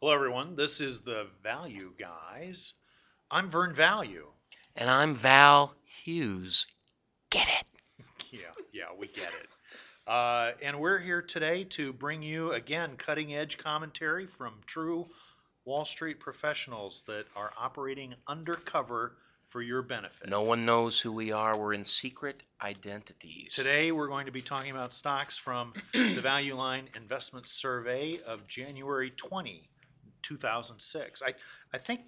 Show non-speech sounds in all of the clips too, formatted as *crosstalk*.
Hello, everyone. This is the Value Guys. I'm Vern Value. And I'm Val Hughes. Get it? *laughs* Yeah, yeah, we get it. Uh, and we're here today to bring you, again, cutting edge commentary from true Wall Street professionals that are operating undercover for your benefit. No one knows who we are. We're in secret identities. Today, we're going to be talking about stocks from *clears throat* the Value Line Investment Survey of January 20, 2006. I, I think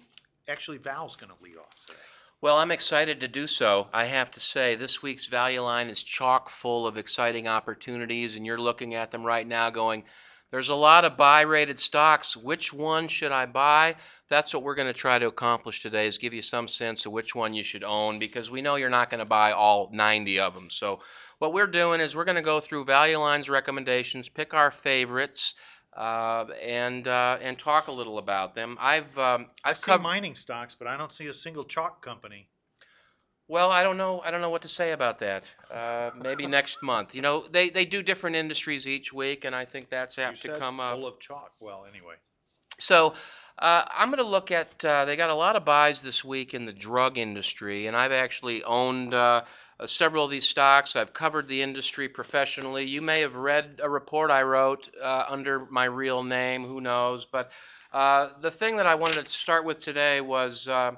actually Val's going to lead off today. Well, I'm excited to do so. I have to say, this week's Value Line is chock full of exciting opportunities, and you're looking at them right now going, there's a lot of buy rated stocks. Which one should I buy? That's what we're going to try to accomplish today is give you some sense of which one you should own because we know you're not going to buy all 90 of them. So what we're doing is we're going to go through Value Line's recommendations, pick our favorites, uh, and uh, and talk a little about them. I've um, I I've see covered. mining stocks, but I don't see a single chalk company. Well, I don't know. I don't know what to say about that. Uh, maybe *laughs* next month. You know, they, they do different industries each week, and I think that's You apt to said come up. full of chalk. Well, anyway. So uh, I'm going to look at. Uh, they got a lot of buys this week in the drug industry, and I've actually owned uh, several of these stocks. I've covered the industry professionally. You may have read a report I wrote uh, under my real name. Who knows? But uh, the thing that I wanted to start with today was. Uh,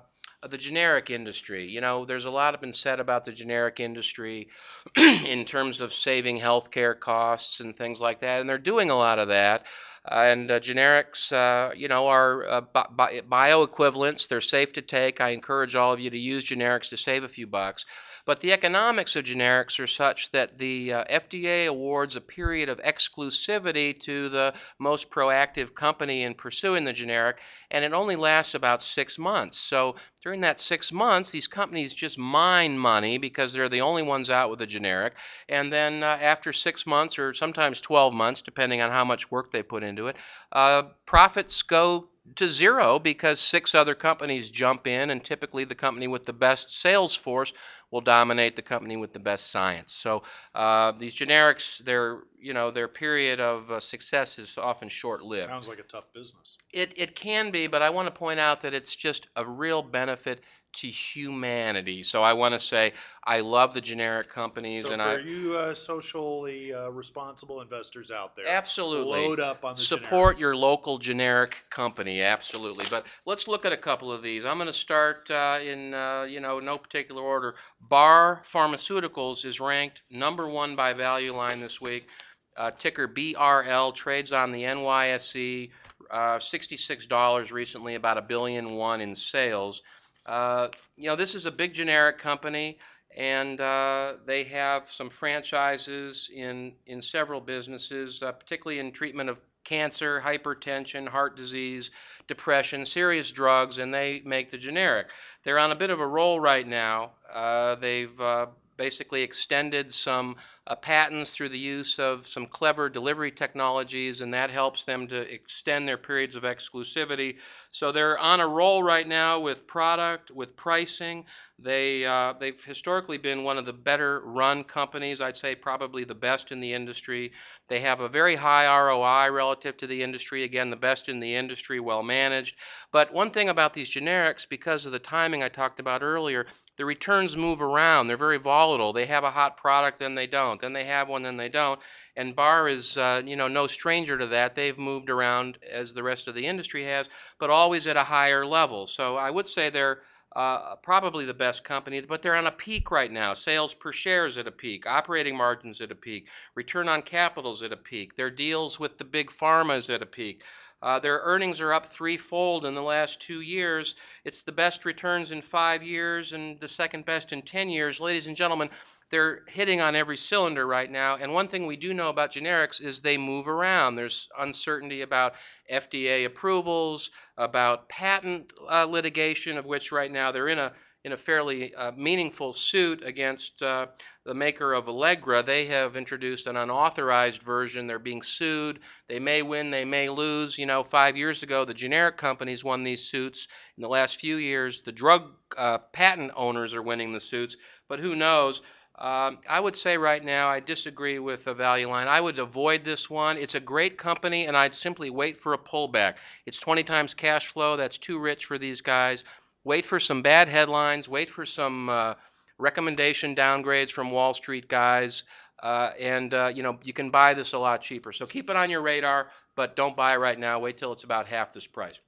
the generic industry. You know, there's a lot been said about the generic industry *clears throat* in terms of saving healthcare costs and things like that, and they're doing a lot of that. Uh, and uh, generics, uh, you know, are uh, bi- bioequivalents. They're safe to take. I encourage all of you to use generics to save a few bucks. But the economics of generics are such that the uh, FDA awards a period of exclusivity to the most proactive company in pursuing the generic, and it only lasts about six months. So during that six months, these companies just mine money because they're the only ones out with a generic. And then uh, after six months, or sometimes 12 months, depending on how much work they put into it, uh, profits go to zero because six other companies jump in, and typically the company with the best sales force will dominate the company with the best science. So uh, these generics, their you know their period of uh, success is often short-lived. Sounds like a tough business. It, it can be, but I want to point out that it's just a real benefit to humanity. So I want to say I love the generic companies, So and I you uh, socially uh, responsible investors out there, absolutely load up on the support generics. your local generic company. Absolutely. But let's look at a couple of these. I'm going to start uh, in uh, you know no particular order. Barr Pharmaceuticals is ranked number one by Value Line this week. Uh, ticker BRL trades on the NYSE. Uh, $66 recently, about a billion one in sales. Uh, you know, this is a big generic company, and uh, they have some franchises in in several businesses, uh, particularly in treatment of cancer, hypertension, heart disease, depression, serious drugs, and they make the generic. They're on a bit of a roll right now. Uh, they've uh, basically extended some uh, patents through the use of some clever delivery technologies, and that helps them to extend their periods of exclusivity. So they're on a roll right now with product, with pricing. They uh, they've historically been one of the better run companies. I'd say probably the best in the industry. They have a very high ROI relative to the industry. Again, the best in the industry, well managed. But one thing about these generics, because of the timing I talked about earlier, the returns move around. They're very volatile. They have a hot product, then they don't. Then they have one, then they don't. And Barr is, uh, you know, no stranger to that. They've moved around as the rest of the industry has, but always at a higher level. So I would say they're uh, probably the best company, but they're on a peak right now. Sales per share is at a peak, operating margins at a peak, return on capital is at a peak. Their deals with the big pharma is at a peak. Uh, their earnings are up threefold in the last two years. It's the best returns in five years and the second best in 10 years. Ladies and gentlemen, they're hitting on every cylinder right now. And one thing we do know about generics is they move around. There's uncertainty about FDA approvals, about patent uh, litigation, of which right now they're in a in a fairly uh, meaningful suit against uh, the maker of Allegra. They have introduced an unauthorized version. They're being sued. They may win, they may lose. You know, five years ago, the generic companies won these suits. In the last few years, the drug uh, patent owners are winning the suits. But who knows? Um, I would say right now I disagree with the value line. I would avoid this one. It's a great company, and I'd simply wait for a pullback. It's 20 times cash flow. That's too rich for these guys. Wait for some bad headlines. Wait for some uh, recommendation downgrades from Wall Street guys. Uh, and uh, you know you can buy this a lot cheaper. So keep it on your radar, but don't buy right now. Wait till it's about half this price.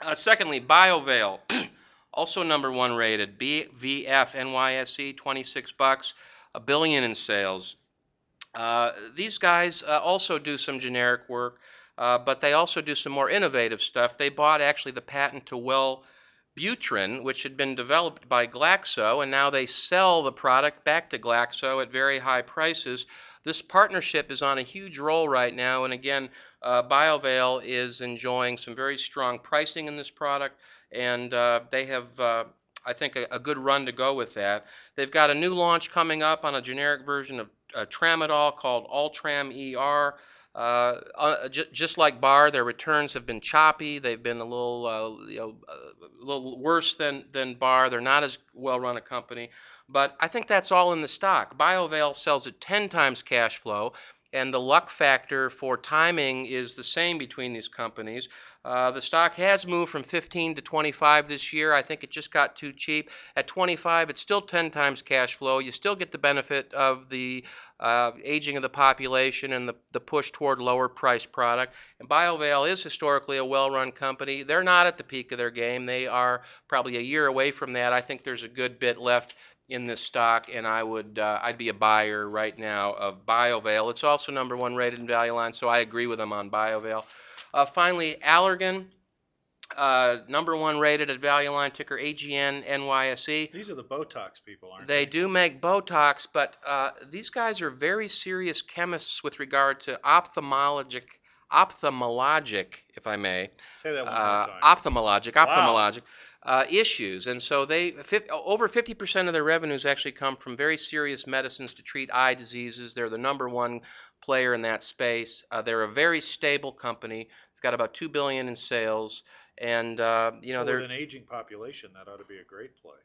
Uh, secondly, Biovail, *clears throat* also number one rated. BVF NYSE, 26 bucks, a billion in sales. Uh, these guys uh, also do some generic work, but they also do some more innovative stuff. They bought actually the patent to well Butrin, which had been developed by Glaxo, and now they sell the product back to Glaxo at very high prices. This partnership is on a huge roll right now, and again, uh, Biovail is enjoying some very strong pricing in this product, and uh, they have, uh, I think, a, a, good run to go with that. They've got a new launch coming up on a generic version of uh, Tramadol called Ultram ER. Uh, uh, just like Barr, their returns have been choppy. They've been a little, uh, you know, a little worse than than Barr. They're not as well run a company, but I think that's all in the stock. Biovail sells at 10 times cash flow and the luck factor for timing is the same between these companies. Uh, the stock has moved from 15 to 25 this year. I think it just got too cheap. At 25, it's still 10 times cash flow. You still get the benefit of the uh, aging of the population and the, the push toward lower price product. And Biovail is historically a well run company. They're not at the peak of their game. They are probably a year away from that. I think there's a good bit left in this stock, and I would uh, I'd be a buyer right now of Biovail. It's also number one rated in Value Line, so I agree with them on Biovail. Uh, finally, Allergan, uh, number one rated at Value Line, ticker AGN NYSE. These are the Botox people, aren't they? They do make Botox, but uh, these guys are very serious chemists with regard to ophthalmologic ophthalmologic, if I may. Say that one more uh, time. Ophthalmologic, ophthalmologic. Wow uh, issues. And so they over 50% of their revenues actually come from very serious medicines to treat eye diseases. They're the number one player in that space. Uh, they're a very stable company. They've got about two billion in sales, and uh, you know well, they're with an aging population. That ought to be a great play.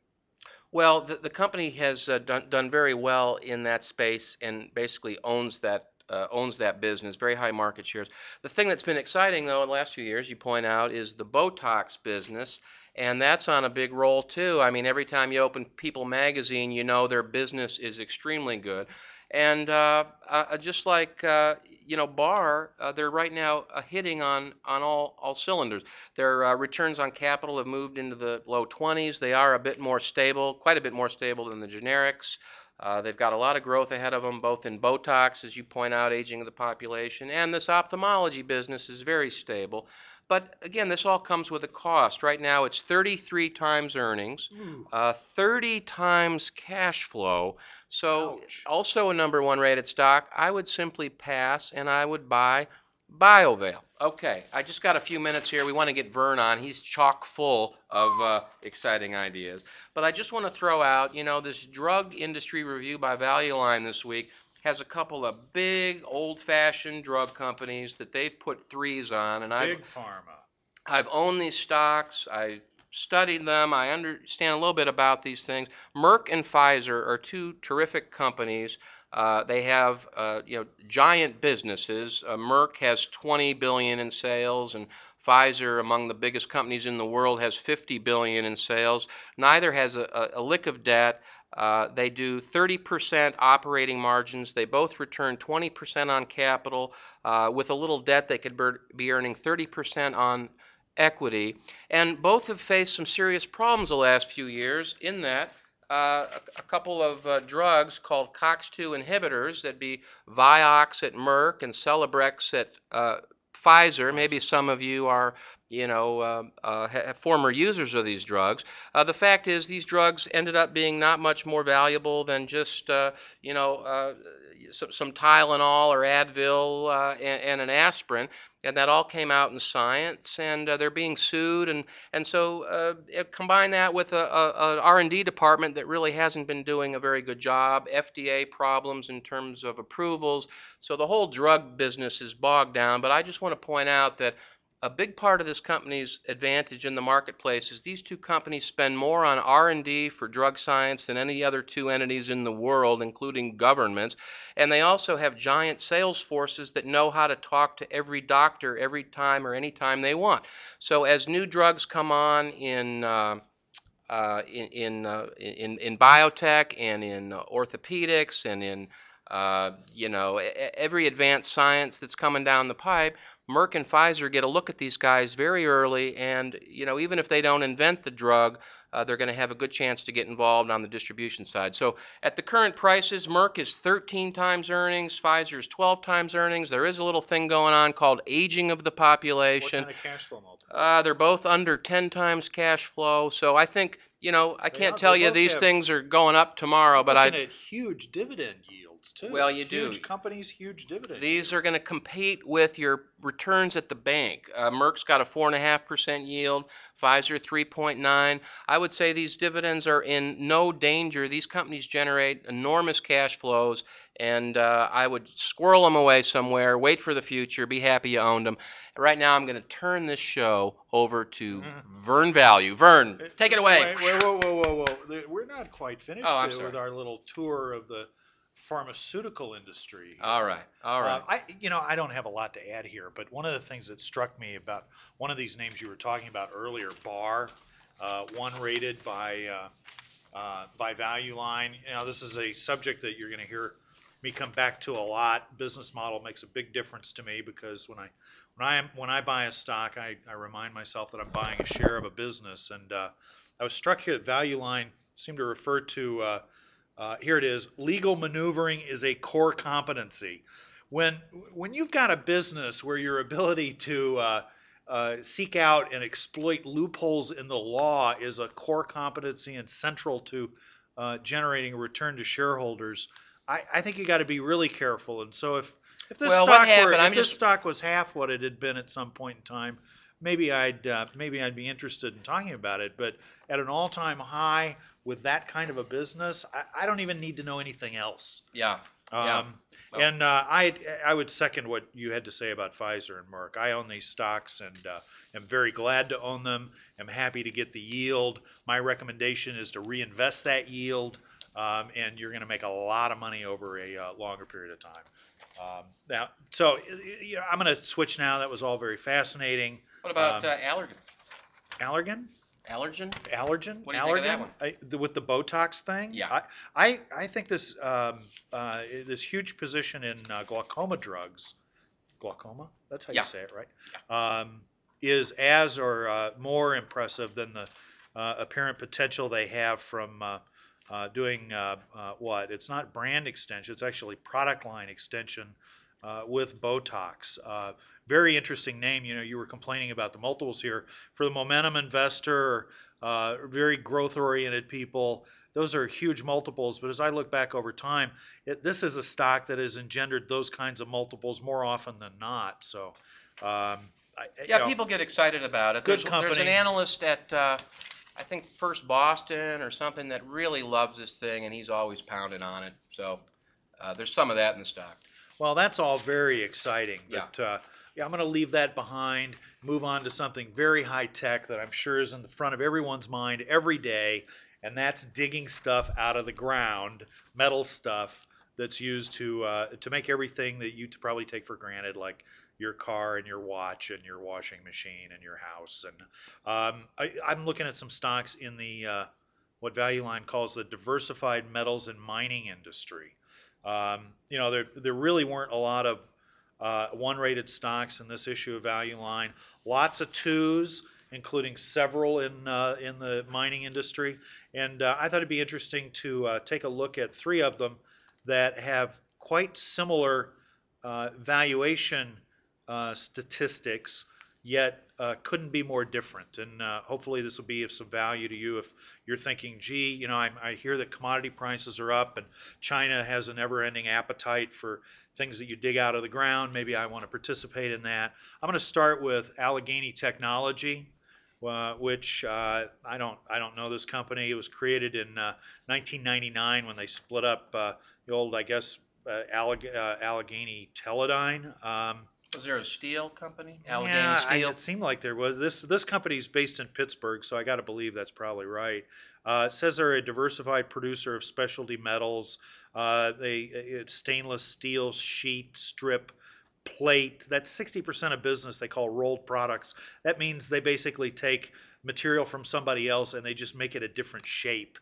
Well, the, the company has uh, done, done very well in that space and basically owns that uh, owns that business, very high market shares. The thing that's been exciting, though, in the last few years, you point out, is the Botox business, and that's on a big roll too. I mean, every time you open People magazine, you know their business is extremely good. And uh, uh, just like uh, you know, Barr, uh, they're right now uh, hitting on on all all cylinders. Their uh, returns on capital have moved into the low 20s. They are a bit more stable, quite a bit more stable than the generics. Uh, they've got a lot of growth ahead of them, both in Botox, as you point out, aging of the population, and this ophthalmology business is very stable. But again, this all comes with a cost. Right now, it's 33 times earnings, uh, 30 times cash flow. So, Ouch. also a number one rated stock. I would simply pass and I would buy Biovail. Okay, I just got a few minutes here. We want to get Vern on. He's chock full of uh, exciting ideas. But I just want to throw out, you know, this drug industry review by Value Line this week has a couple of big old-fashioned drug companies that they've put threes on, and Big I've Big pharma. I've owned these stocks. I studied them. I understand a little bit about these things. Merck and Pfizer are two terrific companies. Uh, they have uh, you know giant businesses. Uh, Merck has 20 billion in sales, and Pfizer, among the biggest companies in the world, has 50 billion in sales. Neither has a, a, a lick of debt. Uh, they do 30% operating margins. They both return 20% on capital. Uh, with a little debt, they could be earning 30% on equity. And both have faced some serious problems the last few years in that uh, a, a, couple of uh, drugs called COX2 inhibitors, that'd be Vioxx at Merck and Celebrex at uh, Pfizer. Maybe some of you are, you know, uh, uh, former users of these drugs. Uh, the fact is, these drugs ended up being not much more valuable than just, you know, some, some Tylenol or Advil uh, and, and, an aspirin, and that all came out in science, and uh, they're being sued, and and so uh, combine that with a, a, a, R&D department that really hasn't been doing a very good job, FDA problems in terms of approvals, so the whole drug business is bogged down. But I just want to point out that a big part of this company's advantage in the marketplace is these two companies spend more on R&D for drug science than any other two entities in the world, including governments. And they also have giant sales forces that know how to talk to every doctor every time or any time they want. So as new drugs come on in uh, uh, in in, uh, in in biotech and in orthopedics and in uh, you know every advanced science that's coming down the pipe, Merck and Pfizer get a look at these guys very early, and you know even if they don't invent the drug, uh, they're going to have a good chance to get involved on the distribution side. So at the current prices, Merck is 13 times earnings, Pfizer is 12 times earnings. There is a little thing going on called aging of the population. What kind of cash flow multiple? Uh, they're both under 10 times cash flow. So I think, you know, I They can't are- tell you these have- things are going up tomorrow, but I at huge dividend yields too. Well, you do. Huge companies, huge dividend. these are going to compete with your returns at the bank. Uh, Merck's got a 4.5% yield, Pfizer 3.9. I would say these dividends are in no danger. These companies generate enormous cash flows, and uh, I would squirrel them away somewhere, wait for the future, be happy you owned them. Right now, I'm going to turn this show over to Mhm. Vern Value. Vern, Uh, take it away. Wait, wait, whoa, whoa, whoa, whoa! We're not quite finished Oh, with our little tour of the pharmaceutical industry. All right, all right. Uh, I, you know, I don't have a lot to add here, but one of the things that struck me about one of these names you were talking about earlier, Barr, uh, one rated by uh, uh, by Value Line. You know, this is a subject that you're going to hear me come back to a lot. Business model makes a big difference to me because when I when I am when I buy a stock, I, I remind myself that I'm buying a share of a business, and uh, I was struck here that Value Line seemed to refer to. Uh, here it is. Legal maneuvering is a core competency. When when you've got a business where your ability to uh, uh, seek out and exploit loopholes in the law is a core competency and central to uh, generating a return to shareholders, I, I think you got to be really careful. And so if if this Well, stock were, if I'm this just- stock was half what it had been at some point in time, maybe I'd uh, maybe I'd be interested in talking about it. But at an all-time high with that kind of a business, I, I don't even need to know anything else. yeah. Yeah. Um, Well- and uh, I I would second what you had to say about Pfizer and Merck. I own these stocks and uh, am very glad to own them. I'm happy to get the yield. My recommendation is to reinvest that yield, um, and you're going to make a lot of money over a uh, longer period of time. Um, now, so you know, I'm going to switch now. That was all very fascinating. What about Um, uh, Allergan? Allergan, Allergen? allergen, What do you think of that one? I, the, with the Botox thing. Yeah. I, I, I think this um, uh, this huge position in uh, glaucoma drugs, glaucoma. That's how Yeah. you say it, right? Um, is as or uh, more impressive than the uh, apparent potential they have from uh, uh, doing uh, uh, what? It's not brand extension. It's actually product line extension uh, with Botox. Very interesting name. You know, you were complaining about the multiples here. For the momentum investor, uh, very growth oriented people, those are huge multiples. But as I look back over time, it, this is a stock that has engendered those kinds of multiples more often than not. So, um, I, Yeah, know, people get excited about it. Good There's, there's an analyst at, uh, I think, First Boston or something that really loves this thing, and he's always pounding on it. So uh, there's some of that in the stock. Well, that's all very exciting. Yeah. Uh, yeah, I'm going to leave that behind. Move on to something very high tech that I'm sure is in the front of everyone's mind every day, and that's digging stuff out of the ground, metal stuff that's used to uh, to make everything that you probably take for granted, like your car and your watch and your washing machine and your house. And um, I, I'm looking at some stocks in the uh, what Value Line calls the diversified metals and mining industry. Um, you know, there there really weren't a lot of uh, one-rated stocks in this issue of Value Line. Lots of twos, including several in uh, in the mining industry. And uh, I thought it'd be interesting to uh, take a look at three of them that have quite similar uh, valuation uh, statistics, yet uh, couldn't be more different. And uh, hopefully, this will be of some value to you if you're thinking, gee, you know, I, I hear that commodity prices are up and China has a never ending appetite for things that you dig out of the ground. Maybe I want to participate in that. I'm going to start with Allegheny Technology. Uh, which uh, I don't I don't know this company. It was created in uh, 1999 when they split up uh, the old I guess uh, Alleg- uh, Allegheny Teledyne. Um, Was there a steel company? Yeah, Allegheny I- it seemed like there was. This this company's based in Pittsburgh, so I got to believe that's probably right. Uh, it says they're a diversified producer of specialty metals. Uh, they it's stainless steel sheet strip plate. That's 60% of business they call rolled products. That means they basically take material from somebody else and they just make it a different shape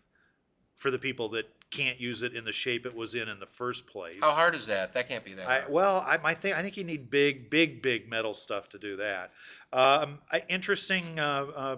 for the people that can't use it in the shape it was in in the first place. How hard is that? That can't be that I, well, I, I think I think you need big, big, big metal stuff to do that. Um, I, interesting. Uh, uh,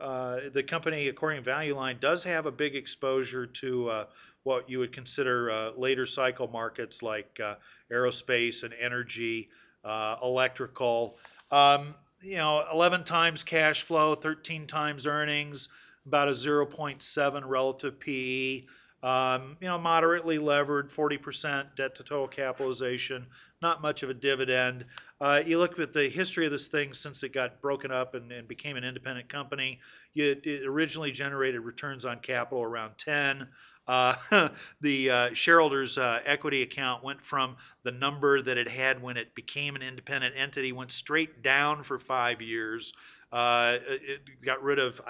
uh, the company, according to Value Line, does have a big exposure to uh, what you would consider uh, later cycle markets like uh, aerospace and energy, uh, electrical. Um, you know, 11 times cash flow, 13 times earnings, about a 0.7 relative PE. Um, you know, moderately levered, 40% debt to total capitalization, not much of a dividend. Uh, you look at the history of this thing since it got broken up and, and became an independent company. You, it originally generated returns on capital around 10. Uh, *laughs* the uh, shareholders' uh, equity account went from the number that it had when it became an independent entity, went straight down for five years. Uh, it got rid of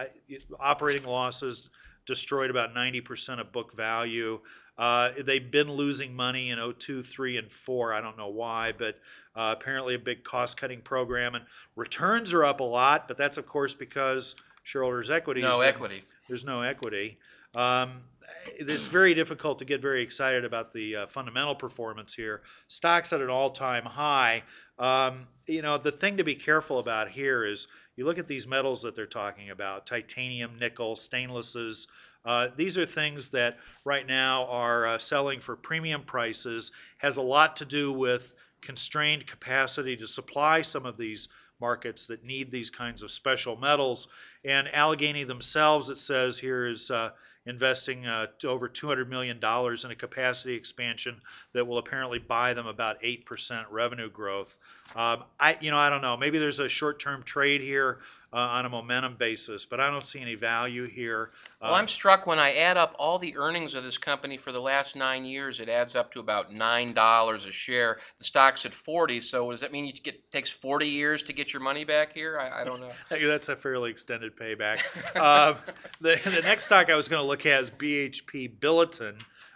operating losses, destroyed about 90% of book value. Uh, they've been losing money in 02, 3, and 4. I don't know why, but uh, apparently a big cost cutting program. And returns are up a lot, but that's, of course, because shareholders' equity. No been- equity. there's no equity. Um, it's very difficult to get very excited about the uh, fundamental performance here. Stocks at an all-time high. Um, you know, the thing to be careful about here is you look at these metals that they're talking about: titanium, nickel, stainlesses. Uh, these are things that right now are uh, selling for premium prices. Has a lot to do with constrained capacity to supply some of these markets that need these kinds of special metals. And Allegheny themselves, it says here, is uh, investing uh, over $200 million in a capacity expansion that will apparently buy them about 8% revenue growth. Um, I, you know, I don't know. Maybe there's a short-term trade here uh, on a momentum basis, but I don't see any value here. Well, Uh, I'm struck when I add up all the earnings of this company for the last nine years. It adds up to about nine dollars a share. The stock's at 40. So does that mean you get takes 40 years to get your money back here? I, I don't know. *laughs* That's a fairly extended payback. *laughs* uh, the, the next stock I was going to look at is BHP Billiton.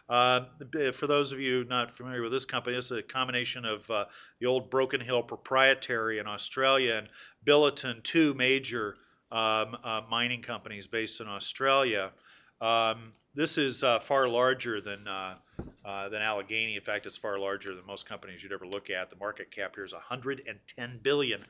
Uh, for those of you not familiar with this company, is a combination of uh, the old Broken Hill proprietary in Australia and Billiton, two major um, uh, mining companies based in Australia. Um, this is uh, far larger than uh, uh, than Allegheny. In fact, it's far larger than most companies you'd ever look at. The market cap here is 110 billion.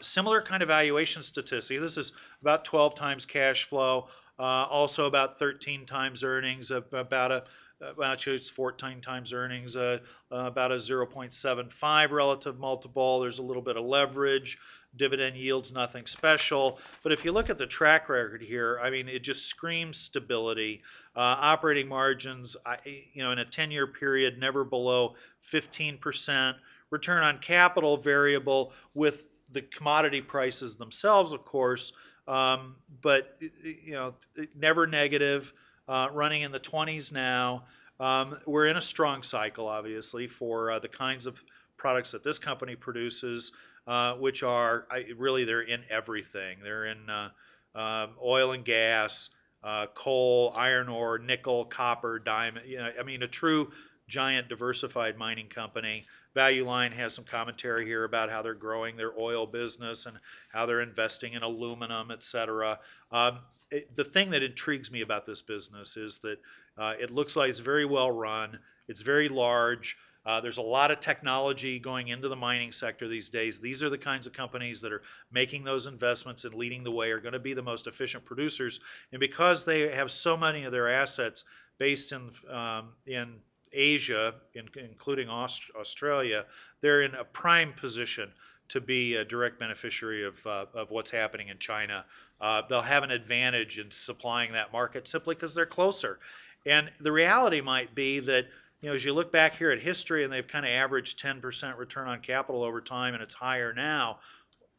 Similar kind of valuation statistic. This is about 12 times cash flow, also about 13 times earnings, uh, about a uh, actually, it's 14 times earnings, uh, uh, about a 0.75 relative multiple. There's a little bit of leverage. Dividend yields nothing special. But if you look at the track record here, I mean, it just screams stability. Uh, operating margins, I, you know, in a 10-year period, never below 15%. Return on capital variable with the commodity prices themselves, of course, um, but you know, never negative. Uh, running in the 20s now. Um, we're in a strong cycle, obviously, for uh, the kinds of products that this company produces, uh, which are I, really they're in everything. They're in uh, um, oil and gas, uh, coal, iron ore, nickel, copper, diamond. You know, I mean, a true giant diversified mining company. Value Line has some commentary here about how they're growing their oil business and how they're investing in aluminum, et cetera. Um, it, the thing that intrigues me about this business is that uh, it looks like it's very well run. It's very large. Uh, there's a lot of technology going into the mining sector these days. These are the kinds of companies that are making those investments and leading the way, are going to be the most efficient producers. And because they have so many of their assets based in um, in Asia, in, including Aust- Australia, they're in a prime position to be a direct beneficiary of, uh, of what's happening in China. Uh, they'll have an advantage in supplying that market simply because they're closer. And the reality might be that, you know, as you look back here at history and they've kind of averaged 10% return on capital over time and it's higher now,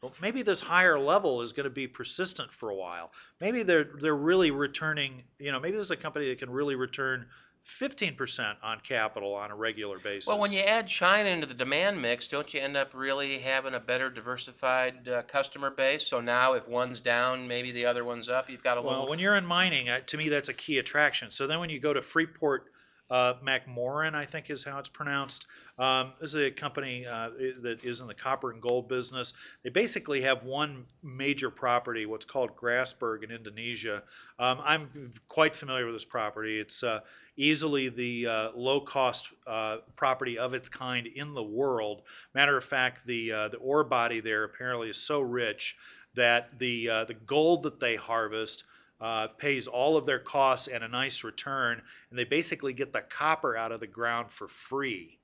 well, maybe this higher level is going to be persistent for a while. Maybe they're they're really returning, you know, maybe this is a company that can really return 15% on capital on a regular basis. Well, when you add China into the demand mix, don't you end up really having a better diversified uh, customer base? So now if one's down, maybe the other one's up. You've got a lot. Well, little. when you're in mining, uh, to me, that's a key attraction. So then when you go to Freeport uh, McMoRan, I think is how it's pronounced. Um, this is a company uh, that is in the copper and gold business. They basically have one major property, what's called Grasberg in Indonesia. Um, I'm quite familiar with this property. It's uh, easily the uh, low-cost uh, property of its kind in the world. Matter of fact, the uh, the ore body there apparently is so rich that the uh, the gold that they harvest uh, pays all of their costs and a nice return, and they basically get the copper out of the ground for free.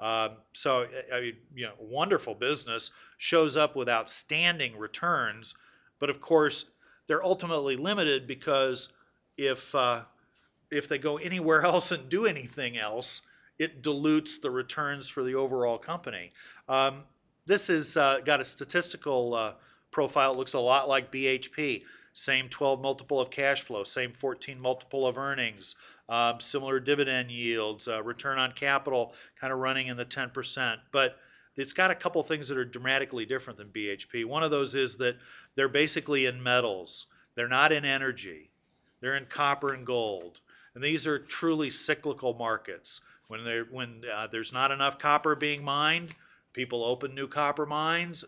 Um, so, I- mean, you know, wonderful business shows up with outstanding returns, but of course, they're ultimately limited because if uh, if they go anywhere *laughs* else and do anything else, it dilutes the returns for the overall company. Um, this has uh, got a statistical uh, profile. It looks a lot like BHP. Same 12 multiple of cash flow, same 14 multiple of earnings, um, similar dividend yields, uh, return on capital kind of running in the 10%. But it's got a couple things that are dramatically different than BHP. One of those is that they're basically in metals, they're not in energy, they're in copper and gold. And these are truly cyclical markets. When, when uh, there's not enough copper being mined, people open new copper mines.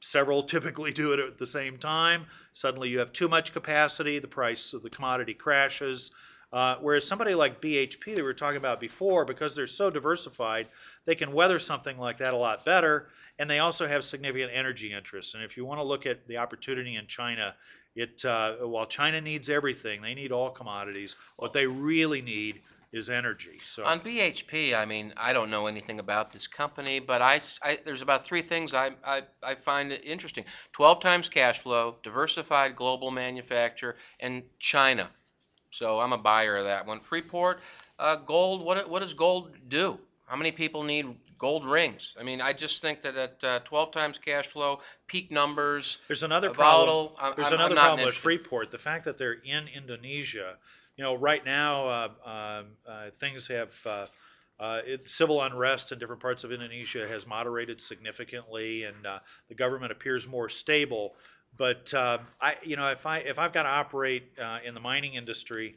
Several typically do it at the same time. Suddenly you have too much capacity, the price of the commodity crashes. Uh, whereas somebody like BHP that we were talking about before, because they're so diversified, they can weather something like that a lot better. And they also have significant energy interests. And if you want to look at the opportunity in China, it uh, while China needs everything, they need all commodities. What they really need is energy. So On BHP, I mean, I don't know anything about this company, but I, I- there's about three things I, I, I find interesting. 12 times cash flow, diversified global manufacturer, and China. So I'm a buyer of that one. Freeport, uh, gold, what, what does gold do? How many people need gold rings? I mean, I just think that at uh, 12 times cash flow, peak numbers, there's another uh, problem. There's I'm, another I'm problem with. Freeport. The fact that they're in Indonesia, you know, right now uh, um, uh, things have uh, uh, it, civil unrest in different parts of Indonesia has moderated significantly, and uh, the government appears more stable. But uh, I, you know, if I if I've got to operate uh, in the mining industry,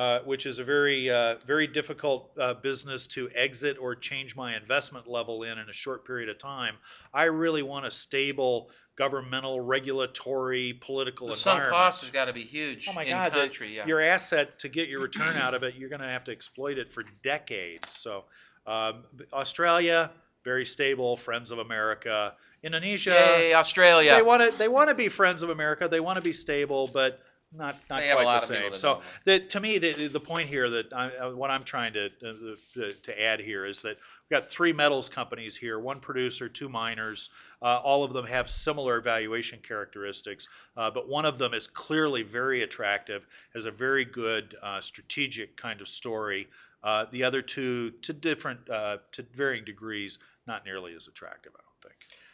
uh, which is a very uh, very difficult uh, business to exit or change my investment level in in a short period of time, I really want a stable governmental, regulatory, political The sunk environment. cost has got to be huge Oh my in God, the- country. Yeah. Your asset to get your return out of it, you're going to have to exploit it for decades. So, um, Australia, very stable, friends of America. Indonesia, Yay, Australia. they want to they want to be friends of America. They want to be stable, but not not They have a quite lot the of people same. that So don't. the, to me, the, the point here that I, uh, what I'm trying to, uh, to to add here is that we've got three metals companies here: one producer, two miners. Uh, all of them have similar valuation characteristics, uh, but one of them is clearly very attractive, has a very good uh, strategic kind of story. Uh, the other two, to different, uh, to varying degrees, not nearly as attractive, I don't think.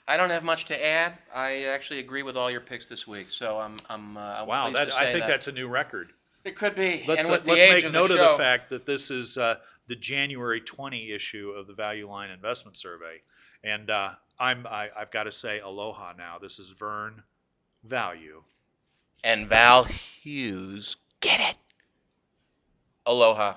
I don't have much to add. I actually agree with all your picks this week, so I'm I'm, uh, I'm Wow, pleased that, to say I think that. that's a new record. it could be. Let's, and with the let's age make of note the of the fact that this is uh, the January 20 issue of the Value Line Investment Survey. And uh, I'm, I, I've got to say aloha now. This is Vern Value. and Val Hughes, get it. Aloha.